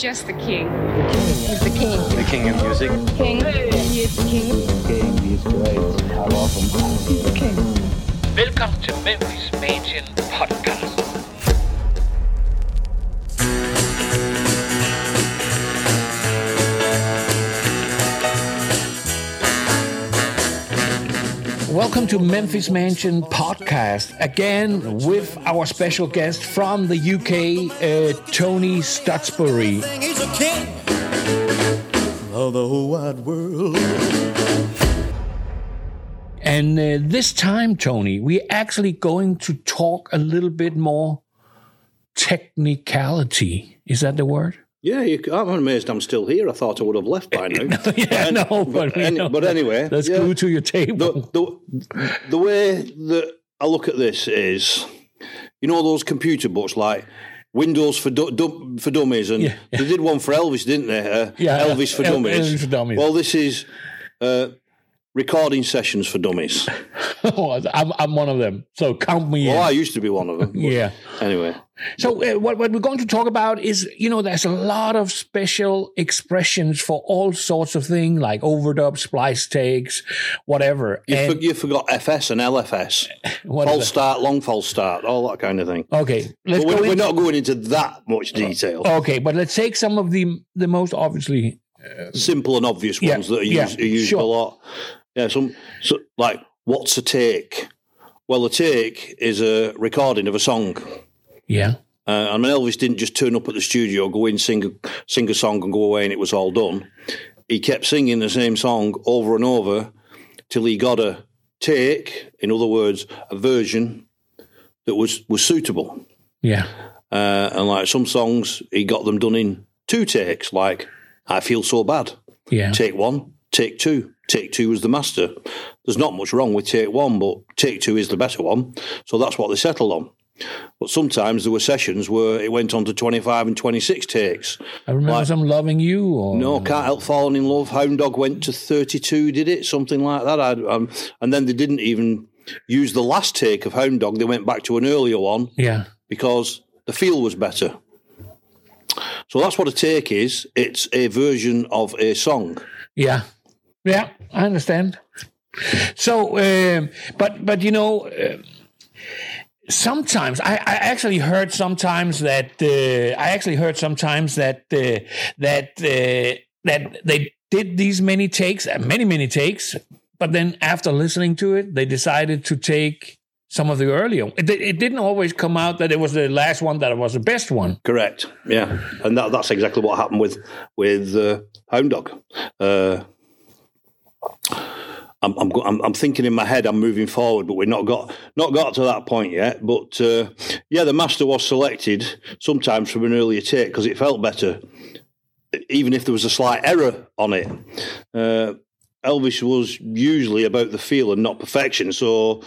just the king. He's the king. The king of music. King. He is the king. King, he's great. I love him. He's the king. Velkommen til Memphis Mansion Podcast. Welcome to Memphis Mansion podcast again with our special guest from the UK, uh, Tony Stuchbury. He's a king of the whole wide world. And uh, this time, Tony, we're actually going to talk a little bit more technicality. Is that the word? Yeah, you, I'm amazed I'm still here. I thought I would have left by now. yeah, no, but, any- know but anyway, let's yeah. go to your table. the, the, the way that I look at this is, you know, those computer books like Windows for du- dum- for Dummies, and Yeah, yeah. they did one for Elvis, didn't they? Uh, Yeah, Elvis for Dummies. Elvis for Dummies. Well, this is uh, recording sessions for dummies. I'm, I'm one of them. So count me Well, in. I used to be one of them. Yeah. Anyway, So uh, what, what we're going to talk about is, you know, there's a lot of special expressions for all sorts of things like overdub, splice takes, whatever. you, And for, you forgot FS and LFS, false start, long false start, all that kind of thing. Okay, let's But we're, we're not going into that much detail. Okay, but let's take some of the the most obviously. simple and obvious Yeah, ones that are yeah, used, are used sure. a lot. Yeah, some so, like what's a take? Well, a take is a recording of a song. Yeah, Uh, I mean, Elvis didn't just turn up at the studio, go in, sing a, sing a song, and go away, and it was all done. He kept singing the same song over and over till he got a take, in other words, a version that was was suitable. yeah, Uh, and like some songs, he got them done in two takes. Like "I Feel So Bad." yeah. Take one, take two. Take two was the master. There's not much wrong with take one, but take two is the better one. So that's what they settled on. But sometimes there were sessions where it went on to 25 and 26 takes. I remember like- some loving you. Or, No, Can't Help Falling in Love. Hound Dog went to 32, did it? Something like that. I, um, and then they didn't even use the last take of Hound Dog. They went back to an earlier one Yeah, because the feel was better. So that's what a take is. It's a version of a song. yeah, yeah. I understand. So, um, but but you know. Uh, sometimes I, I actually heard sometimes that uh, I actually heard sometimes that uh, that uh, that they did these many takes, uh, many many takes, but then after listening to it, they decided to take some of the earlier. It, it didn't always come out that it was the last one that was the best one. Correct. Yeah, and that, that's exactly what happened with with uh, Hound Dog. Uh, I'm, I'm, I'm, thinking in my head. I'm moving forward, but we've not got not got to that point yet. But uh, yeah, the master was selected sometimes from an earlier take because it felt better, even if there was a slight error on it. Uh, Elvis was usually about the feel and not perfection, so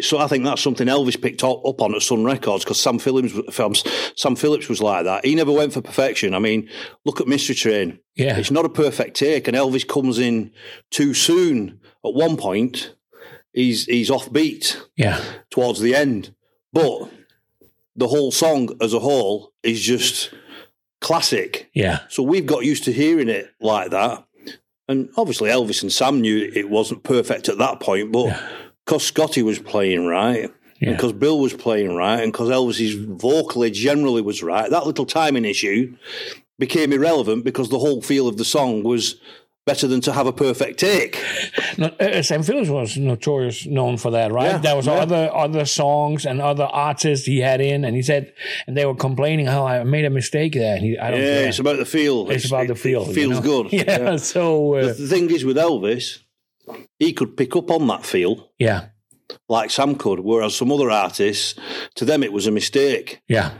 so I think that's something Elvis picked up, on at Sun Records because Sam Phillips, films, Sam Phillips was like that. He never went for perfection. I mean, look at Mystery Train. Yeah. It's not a perfect take, and Elvis comes in too soon at one point. He's he's off beat Yeah, towards the end, but the whole song as a whole is just classic. yeah, So we've got used to hearing it like that. And obviously Elvis and Sam knew it wasn't perfect at that point, but because Scotty was playing right, Yeah. and because Bill was playing right, and because Elvis's vocally generally was right, that little timing issue became irrelevant because the whole feel of the song was better than to have a perfect take. No, uh, Sam Phillips was notorious, known for that, right? Yeah, there was yeah. other other songs and other artists he had in, and he said, and they were complaining, "Oh, I made a mistake there." And he, I don't Yeah, care. it's about the feel. It's about it- the feel. It you feels know? good. Yeah. So uh, The thing is with Elvis, he could pick up on that feel. yeah, like Sam could, whereas some other artists, to them, it was a mistake. yeah,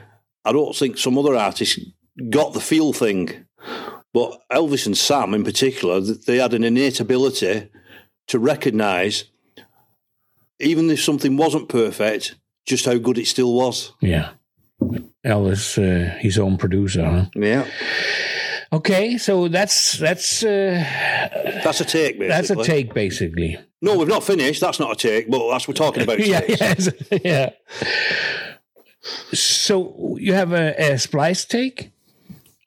I don't think some other artists got the feel thing, but Elvis and Sam in particular, they had an innate ability to recognise, even if something wasn't perfect, just how good it still was. yeah. Elvis, uh, his own producer. Huh? Yeah, Okay, so that's that's uh, that's a take. Basically, that's a take, basically. No, we've not finished. That's not a take, but that's we're talking about. yeah, yes, yeah. So you have a, a splice take?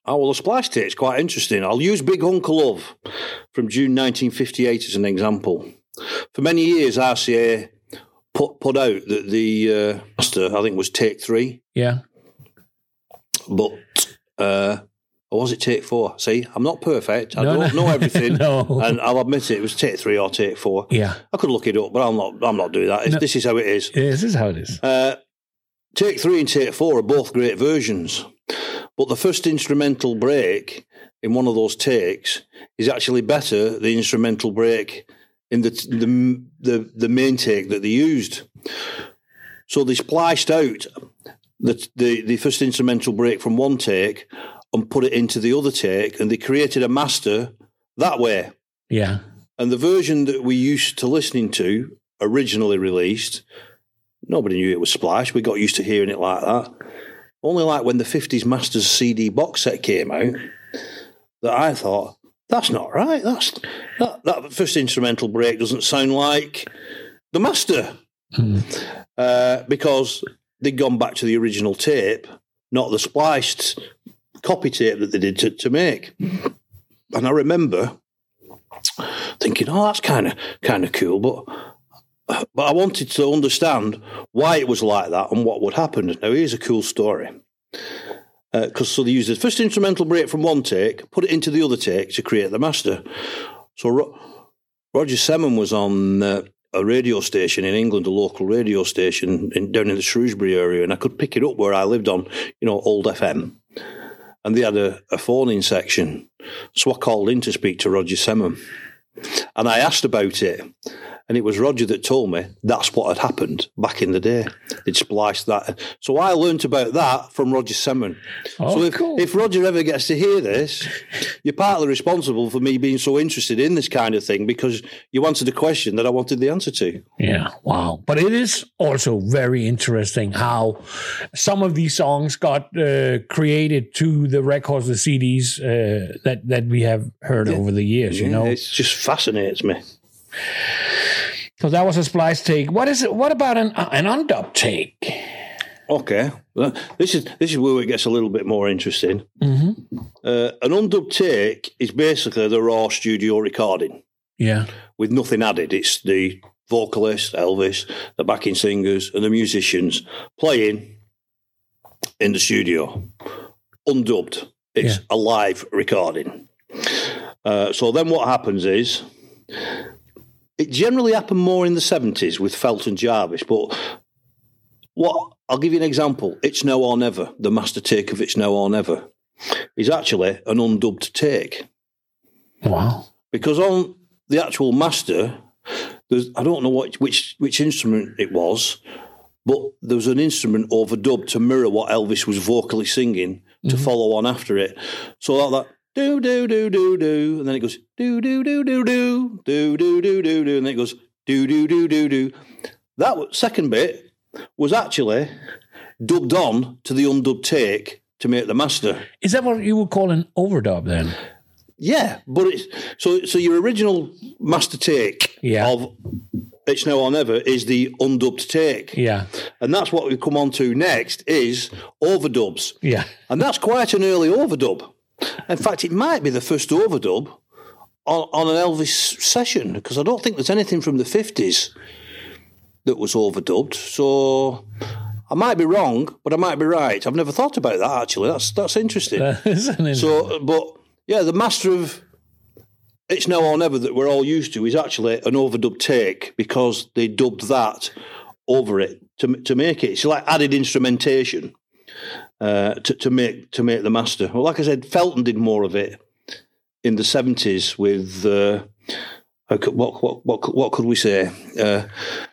Oh, well, the splice take is quite interesting. I'll use Big Hunk of Love from June 1958 as an example. For many years, RCA put, put out that the uh, master, I think, was take three, Yeah. but uh, or was it take four? See, I'm not perfect. I No, don't no. know everything, No. and I'll admit it. It was take three or take four. Yeah. I could look it up, but I'm not. I'm not doing that. This is how it is. This is how it is. Uh, take three and take four are both great versions, but the first instrumental break in one of those takes is actually better than the instrumental break in the the the, the main take that they used. So they spliced out the, the the first instrumental break from one take and put it into the other take, and they created a master that way. Yeah. And the version that we used to listening to, originally released, nobody knew it was Splash. We got used to hearing it like that. Only like when the 50s Masters CD box set came out that I thought, that's not right. That's that, that first instrumental break doesn't sound like the Master. Uh, because they'd gone back to the original tape, not the spliced copy tape that they did to, to make. And I remember thinking, "Oh, that's kind of kind of cool," but but I wanted to understand why it was like that and what would happen. Now, here's a cool story. Because so they used the first instrumental break from one take, put it into the other take to create the master. So Ro- Roger Semon was on uh, a radio station in England, a local radio station in, down in the Shrewsbury area, and I could pick it up where I lived on, you know, old FM. And they had a, a phone-in section, so I called in to speak to Roger Semon. And I asked about it, and it was Roger that told me that's what had happened back in the day. They'd spliced that. So I learnt about that from Roger Semon. Oh, so if, cool. if Roger ever gets to hear this, you're partly responsible for me being so interested in this kind of thing because you answered a question that I wanted the answer to. Yeah, wow. But it is also very interesting how some of these songs got uh, created to the records, the CDs uh, that that we have heard over the years. You know, it just fascinates me. So that was a splice take. What is it? What about an uh, an undub take? Okay, Well, this is this is where it gets a little bit more interesting. Uh, an undubbed take is basically the raw studio recording Yeah, with nothing added. It's the vocalist, Elvis, the backing singers, and the musicians playing in the studio, undubbed. It's Yeah. a live recording. Uh, so then what happens is it generally happened more in the 70s with Felton Jarvis, but what I'll give you an example. It's Now or Never, the master take of It's Now or Never, is actually an undubbed take wow. because on the actual master, there's I don't know what which which instrument it was, but there was an instrument overdubbed to mirror what Elvis was vocally singing to mm-hmm. follow on after it. So like that do do do do do, and then it goes do do do do do do do do do do, and then it goes do do do do do. That second bit was actually dubbed on to the undubbed take to make the master. Is that what you would call an overdub then? Yeah, but it's so so your original master take Yeah. of It's Now or Never is the undubbed take. Yeah, And that's what we come on to next is overdubs. yeah. And that's quite an early overdub. In fact, it might be the first overdub on, on an Elvis session because I don't think there's anything from the 50s that was overdubbed. So I might be wrong, but I might be right. I've never thought about that actually. That's that's interesting. Isn't? So, but yeah, the master of It's Now or Never that we're all used to is actually an overdub take because they dubbed that over it to to make it. It's like added instrumentation uh, to to make to make the master. Well, like I said, Felton did more of it in the seventies with. Uh, what, what what what could we say? Uh,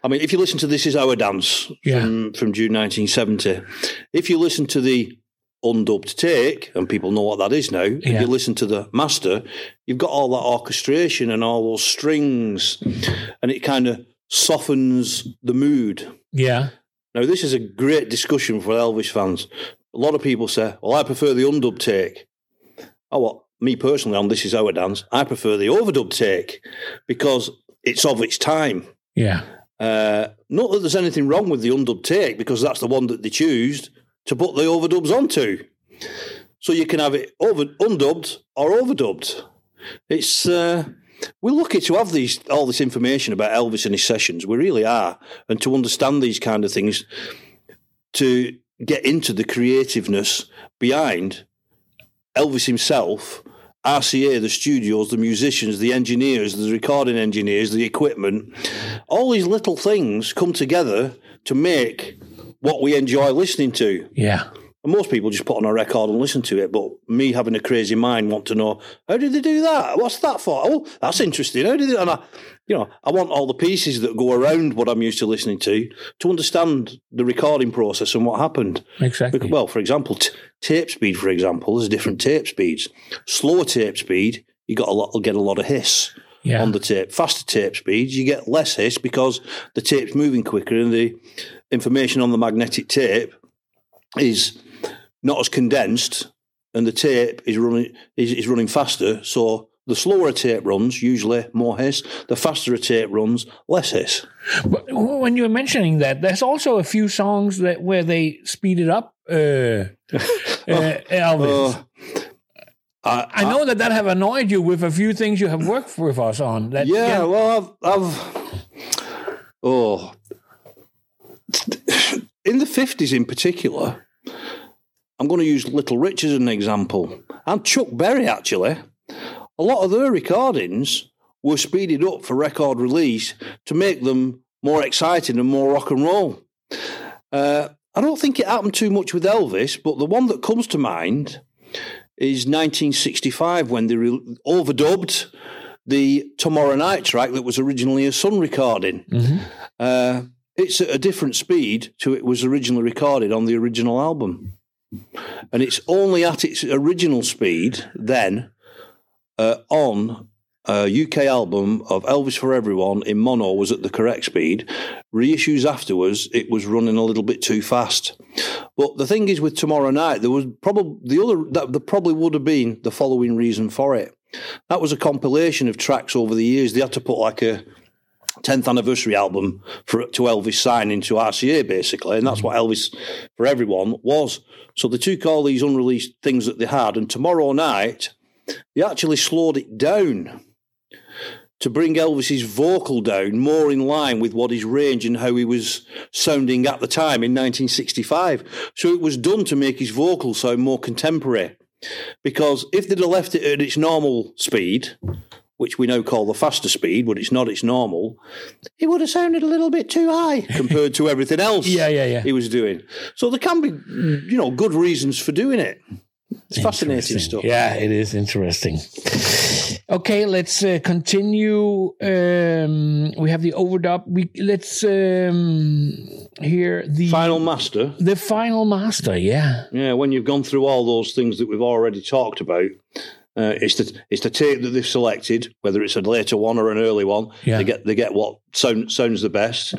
I mean, if you listen to "This Is Our Dance" Yeah. from from June 1970, if you listen to the undubbed take, and people know what that is now. If Yeah. you listen to the master, you've got all that orchestration and all those strings, and it kind of softens the mood. yeah, Now, this is a great discussion for Elvis fans. A lot of people say, "Well, I prefer the undubbed take." Oh, well, me personally, on "This Is Our Dance," I prefer the overdubbed take because it's of its time. yeah. Uh, not that there's anything wrong with the undubbed take because that's the one that they choose to put the overdubs onto. So you can have it over undubbed or overdubbed. It's uh, we're lucky to have these all this information about Elvis and his sessions. We really are, and to understand these kind of things, to get into the creativeness behind Elvis himself, RCA, the studios, the musicians, the engineers, the recording engineers, the equipment. All these little things come together to make what we enjoy listening to. Yeah. And most people just put on a record and listen to it, but me having a crazy mind want to know how did they do that? What's that for? Oh, that's interesting. How did they? And I, you know, I want all the pieces that go around what I'm used to listening to to understand the recording process and what happened. Exactly. Because- Well, for example, t- tape speed, for example, there's different tape speeds. Slower tape speed, you got a lot, get a lot of hiss Yeah. on the tape. Faster tape speeds, you get less hiss because the tape's moving quicker and the information on the magnetic tape is not as condensed, and the tape is running is, is running faster. So the slower a tape runs, usually more hiss. The faster a tape runs, less hiss. But when you're mentioning that, there's also a few songs that where they speed it up. Uh, uh, Elvis. Uh, I, I know that that have annoyed you with a few things you have worked with us on. That Yeah, get- well, I've, I've oh, in the fifties in particular, I'm going to use Little Richard as an example, and Chuck Berry actually. A lot of their recordings were speeded up for record release to make them more exciting and more rock and roll. Uh, I don't think it happened too much with Elvis, but the one that comes to mind is 1965 when they re- overdubbed the Tomorrow Night track that was originally a Sun recording. Uh, it's at a different speed to it was originally recorded on the original album. And it's only at its original speed then uh, on a UK album of Elvis for Everyone in mono was at the correct speed. Reissues afterwards, it was running a little bit too fast. But the thing is, with Tomorrow Night, there was probably the other that there probably would have been the following reason for it. That was a compilation of tracks over the years. They had to put like a 10th anniversary album for to Elvis signing to RCA basically, and that's what Elvis for Everyone was. So they took all these unreleased things that they had, and Tomorrow Night they actually slowed it down to bring Elvis's vocal down more in line with what his range and how he was sounding at the time in 1965. So it was done to make his vocal sound more contemporary. Because if they'd have left it at its normal speed, which we now call the faster speed, but it's not its normal, it would have sounded a little bit too high compared to everything else Yeah, yeah, yeah. he was doing. So there can be, you know, good reasons for doing it. It's fascinating stuff. Yeah, it is interesting. Okay, let's uh, continue. Um, we have the overdub. We let's um, hear the Final Master. the final master. Yeah, Yeah, when you've gone through all those things that we've already talked about, uh, it's the it's the tape that they've selected, whether it's a later one or an early one. Yeah. They get they get what sound, sounds the best.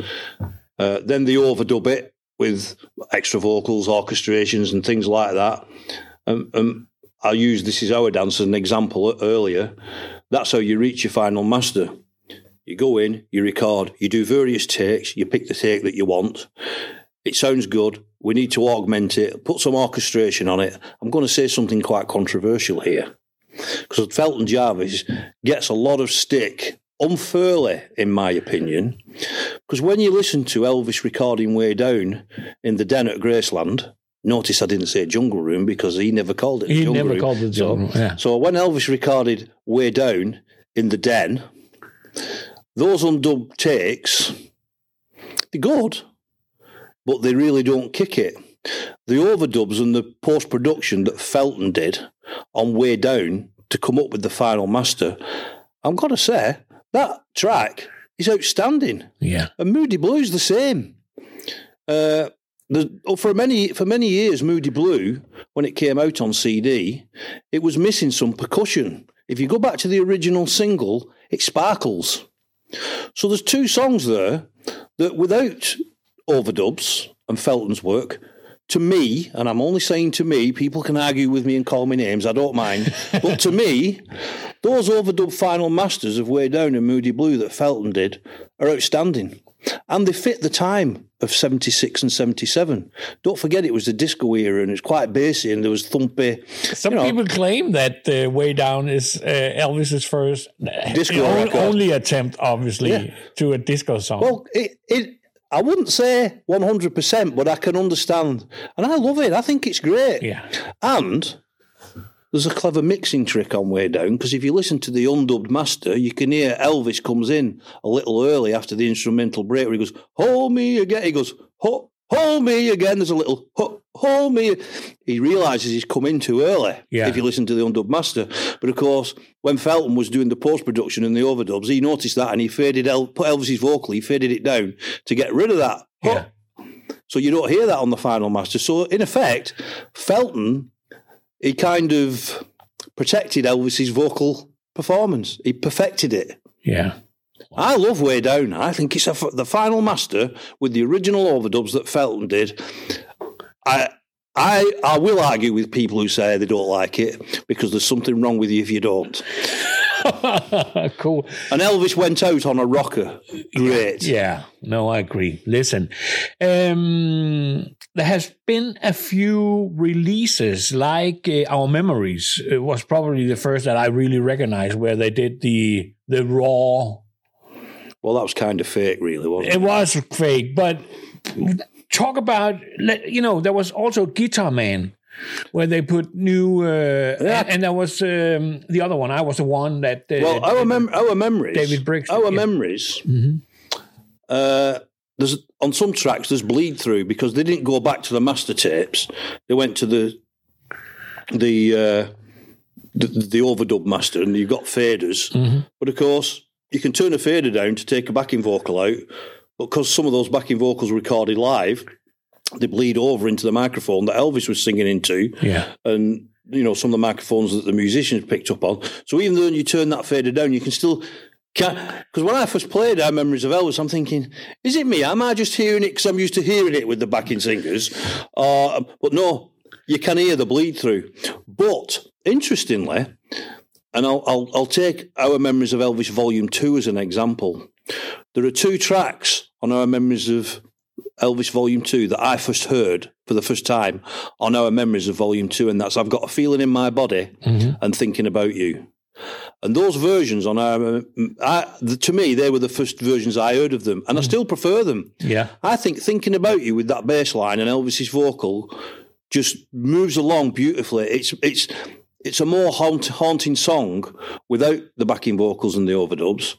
Uh, then they overdub it with extra vocals, orchestrations, and things like that. Um, um, I used this is our dance as an example earlier. That's how you reach your final master. You go in, you record, you do various takes, you pick the take that you want. It sounds good. We need to augment it, put some orchestration on it. I'm going to say something quite controversial here because Felton Jarvis gets a lot of stick unfairly, in my opinion, because when you listen to Elvis recording Way Down in the den at Graceland, notice I didn't say Jungle Room because he never called it. He Jungle never Room. called it So- Jungle Room, yeah. So when Elvis recorded Way Down in the den, those undubbed takes, they're good, but they really don't kick it. The overdubs and the post production that Felton did on Way Down to come up with the final master, I'm going to say that track is outstanding. yeah, And Moody Blue's the same. Uh, the, oh, for many for many years, Moody Blue, when it came out on CD, it was missing some percussion. If you go back to the original single, it sparkles. So there's two songs there that, without overdubs and Felton's work, to me, and I'm only saying to me, people can argue with me and call me names, I don't mind. but to me, those overdub final masters of Way Down and Moody Blue that Felton did are outstanding. and they fit the time of 76 and 77. Don't forget it was the disco era and it's quite bassy and there was thumpy. Some you know, people claim that uh, Way Down is uh, Elvis's first uh, Disco on- record. only attempt, obviously, Yeah. to a disco song. Well, it, it, I wouldn't say 100%, but I can understand. And I love it. I think it's great. yeah, And there's a clever mixing trick on Way Down because if you listen to the undubbed master, you can hear Elvis comes in a little early after the instrumental break where he goes, Hold me again. He goes, "Ho- Hold me again. There's a little, "Ho- Hold me. He realizes he's come in too early Yeah. if you listen to the undubbed master. But of course, when Felton was doing the post production and the overdubs, he noticed that and he faded, El- put Elvis's vocal, he faded it down to get rid of that. Yeah. so you don't hear that on the final master. So in effect, Felton, he kind of protected Elvis's vocal performance. He perfected it. yeah. I love Way Down. I think it's a, the final master with the original overdubs that Felton did. I. I, I will argue with people who say they don't like it because there's something wrong with you if you don't. cool. And Elvis went out on a rocker. Great. Yeah, no, I agree. Listen, um, there has been a few releases, like uh, Our Memories. It was probably the first that I really recognized, where they did the the raw. Well, that was kind of fake, really, wasn't it? It was fake, but talk about you know there was also Guitar Man. Where they put new, uh, and, and there was um, the other one. I was the one that. Uh, Well, our, mem- our memories. David Brixton, Our yeah. memories. Mhm. Uh, there's on some tracks there's bleed through because they didn't go back to the master tapes. They went to the the uh, the, the overdub master, and you've got faders. Mm-hmm. But of course, you can turn a fader down to take a backing vocal out. But because some of those backing vocals were recorded live, they bleed over into the microphone that Elvis was singing into Yeah. and you know some of the microphones that the musicians picked up on. So even though you turn that fader down, you can still because when I first played our memories of Elvis, I'm thinking, is it me? Am I just hearing it because I'm used to hearing it with the backing singers? Uh, but no, you can hear the bleed through. But interestingly, and I'll, I'll I'll take our memories of Elvis Volume Two as an example. There are two tracks on our memories of Elvis Volume 2 that I first heard for the first time on our memories of Volume 2, and that's I've Got a Feeling in My Body mm-hmm. and Thinking About You. And those versions on our, I, to me, they were the first versions I heard of them, and I mm. still prefer them. Yeah. I think Thinking About You with that bass line and Elvis's vocal just moves along beautifully. It's, it's, it's a more haunt, haunting song without the backing vocals and the overdubs.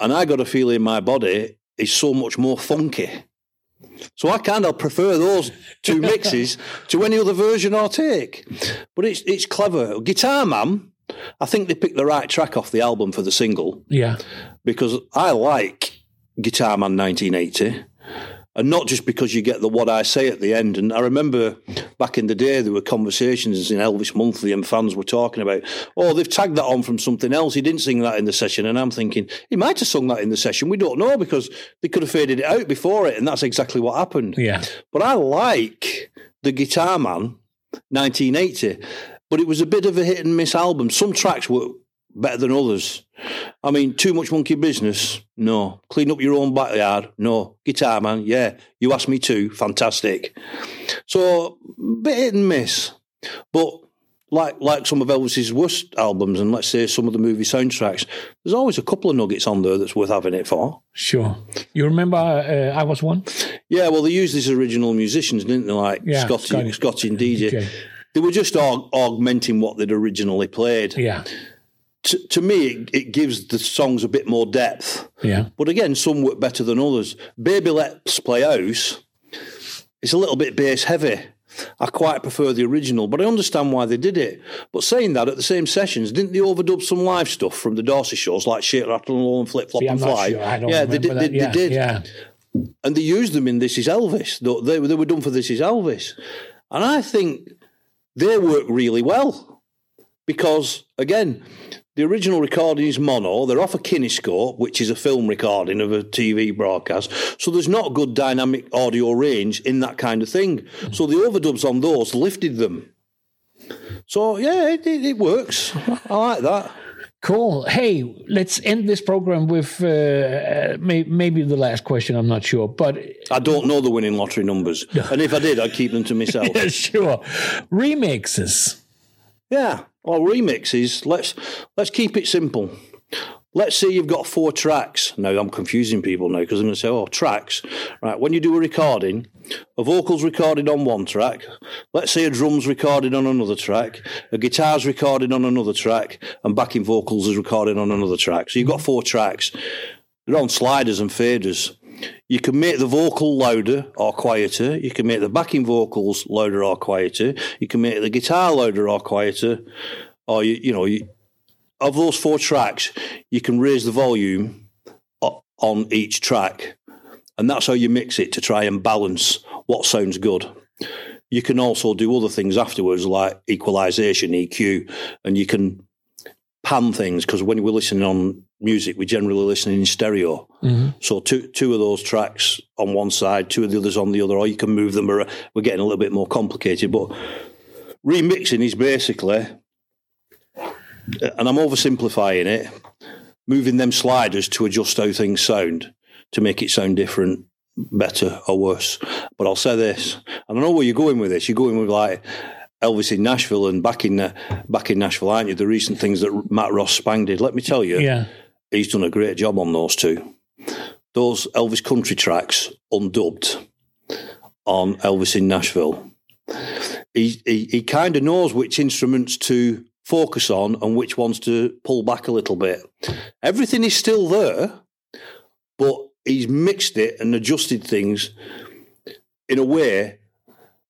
And I Got a Feeling My Body is so much more funky. So I kind of prefer those two mixes to any other version or take. But it's it's clever. Guitar Man, I think they picked the right track off the album for the single Yeah. because I like Guitar Man 1980. And not just because you get the what I say at the end. And I remember back in the day, there were conversations in Elvis Monthly, and fans were talking about, oh, they've tagged that on from something else. He didn't sing that in the session. And I'm thinking, he might have sung that in the session. We don't know because they could have faded it out before it. And that's exactly what happened. Yeah. But I like the Guitar Man 1980, but it was a bit of a hit and miss album. Some tracks were better than others. I mean, too much monkey business? No. Clean up your own backyard? No. Guitar Man? Yeah. You asked me to? Fantastic. So, bit hit and miss. But like like some of Elvis's worst albums, and let's say some of the movie soundtracks, there's always a couple of nuggets on there that's worth having it for. Sure. You remember uh, I was one? Yeah, well, they used these original musicians, didn't they? Like Yeah, Scotty, Scotty. Scotty and DJ. DJ. They were just aug- augmenting what they'd originally played. Yeah. T- to me, it, it gives the songs a bit more depth. Yeah. But again, some work better than others. Baby Let's Play House, it's a little bit bass heavy. I quite prefer the original, but I understand why they did it. But saying that, at the same sessions, didn't they overdub some live stuff from the Dorsey shows, like Shake, Rattle and Roll and Flip Flop See, I'm and not Fly? sure. Yeah, they did. They, that. they yeah. did Yeah. and they used them in This Is Elvis. They, they were done for This Is Elvis. And I think they work really well because, again, the original recording is mono. They're off a kinescope, which is a film recording of a TV broadcast. So there's not good dynamic audio range in that kind of thing. So the overdubs on those lifted them. So, yeah, it, it, it works. I like that. Cool. Hey, let's end this program with uh, uh, may, maybe the last question. I'm not sure, but I don't know the winning lottery numbers, and if I did, I'd keep them to myself. yeah, sure. Remixes. Yeah. Well, remixes. Let's let's keep it simple. Let's say you've got four tracks. Now I'm confusing people now because I'm going to say, oh, tracks. Right. When you do a recording, a vocal's recorded on one track. Let's say a drum's recorded on another track, a guitar's recorded on another track, and backing vocals is recorded on another track. So you've got four tracks. They're on sliders and faders. You can make the vocal louder or quieter. You can make the backing vocals louder or quieter. You can make the guitar louder or quieter. Or you, you know, you, of those four tracks, you can raise the volume on each track, and that's how you mix it to try and balance what sounds good. You can also do other things afterwards, like equalization, EQ, and you can pan things because when we're listening on music, we're generally listening in stereo. Mm-hmm. So two two of those tracks on one side, two of the others on the other, or you can move them. Around. We're getting a little bit more complicated, but remixing is basically, and I'm oversimplifying it, moving them sliders to adjust how things sound to make it sound different, better or worse. But I'll say this, and I know where you're going with this. You're going with like Elvis in Nashville and back in uh, back in Nashville, aren't you? The recent things that Matt Ross Spang did. Let me tell you, Yeah. he's done a great job on those two. Those Elvis country tracks, undubbed, on Elvis in Nashville. He he, he kind of knows which instruments to focus on and which ones to pull back a little bit. Everything is still there, but he's mixed it and adjusted things in a way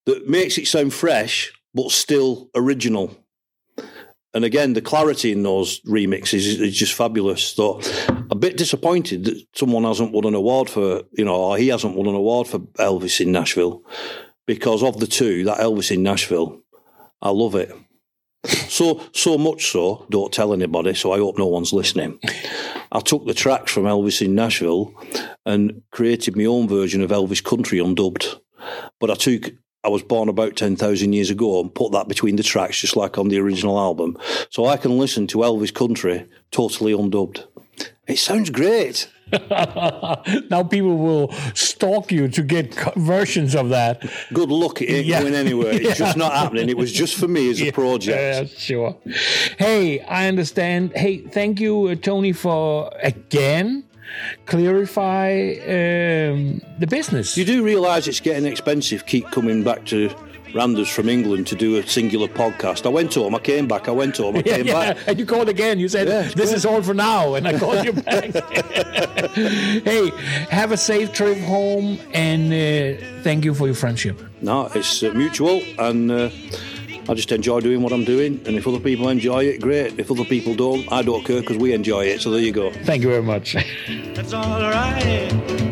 that makes it sound fresh but still original. And again, the clarity in those remixes is, just fabulous. So, a bit disappointed that someone hasn't won an award for, you know, or he hasn't won an award for Elvis in Nashville, because of the two, that Elvis in Nashville, I love it. So, so much so, don't tell anybody. So I hope no one's listening. I took the tracks from Elvis in Nashville and created my own version of Elvis Country undubbed. But I took, I was born about 10,000 years ago and put that between the tracks, just like on the original album. So I can listen to Elvis Country totally undubbed. It sounds great. now people will stalk you to get versions of that. Good luck. It ain't Yeah. going anywhere. It's Yeah. just not happening. It was just for me as a project. Yeah, sure. Hey, I understand. Hey, thank you, uh, Tony, for again clarify um, the business. You do realise it's getting expensive. Keep coming back to Randers from England to do a singular podcast. I went home. I came back. I went home. I Yeah, came yeah. back. And you called again. You said, Yeah, This is all for now. And I called you back. hey, have a safe trip home and uh, thank you for your friendship. No, it's uh, mutual, and uh, I just enjoy doing what I'm doing. And if other people enjoy it, great. If other people don't, I don't care because we enjoy it. So there you go. Thank you very much. That's all right.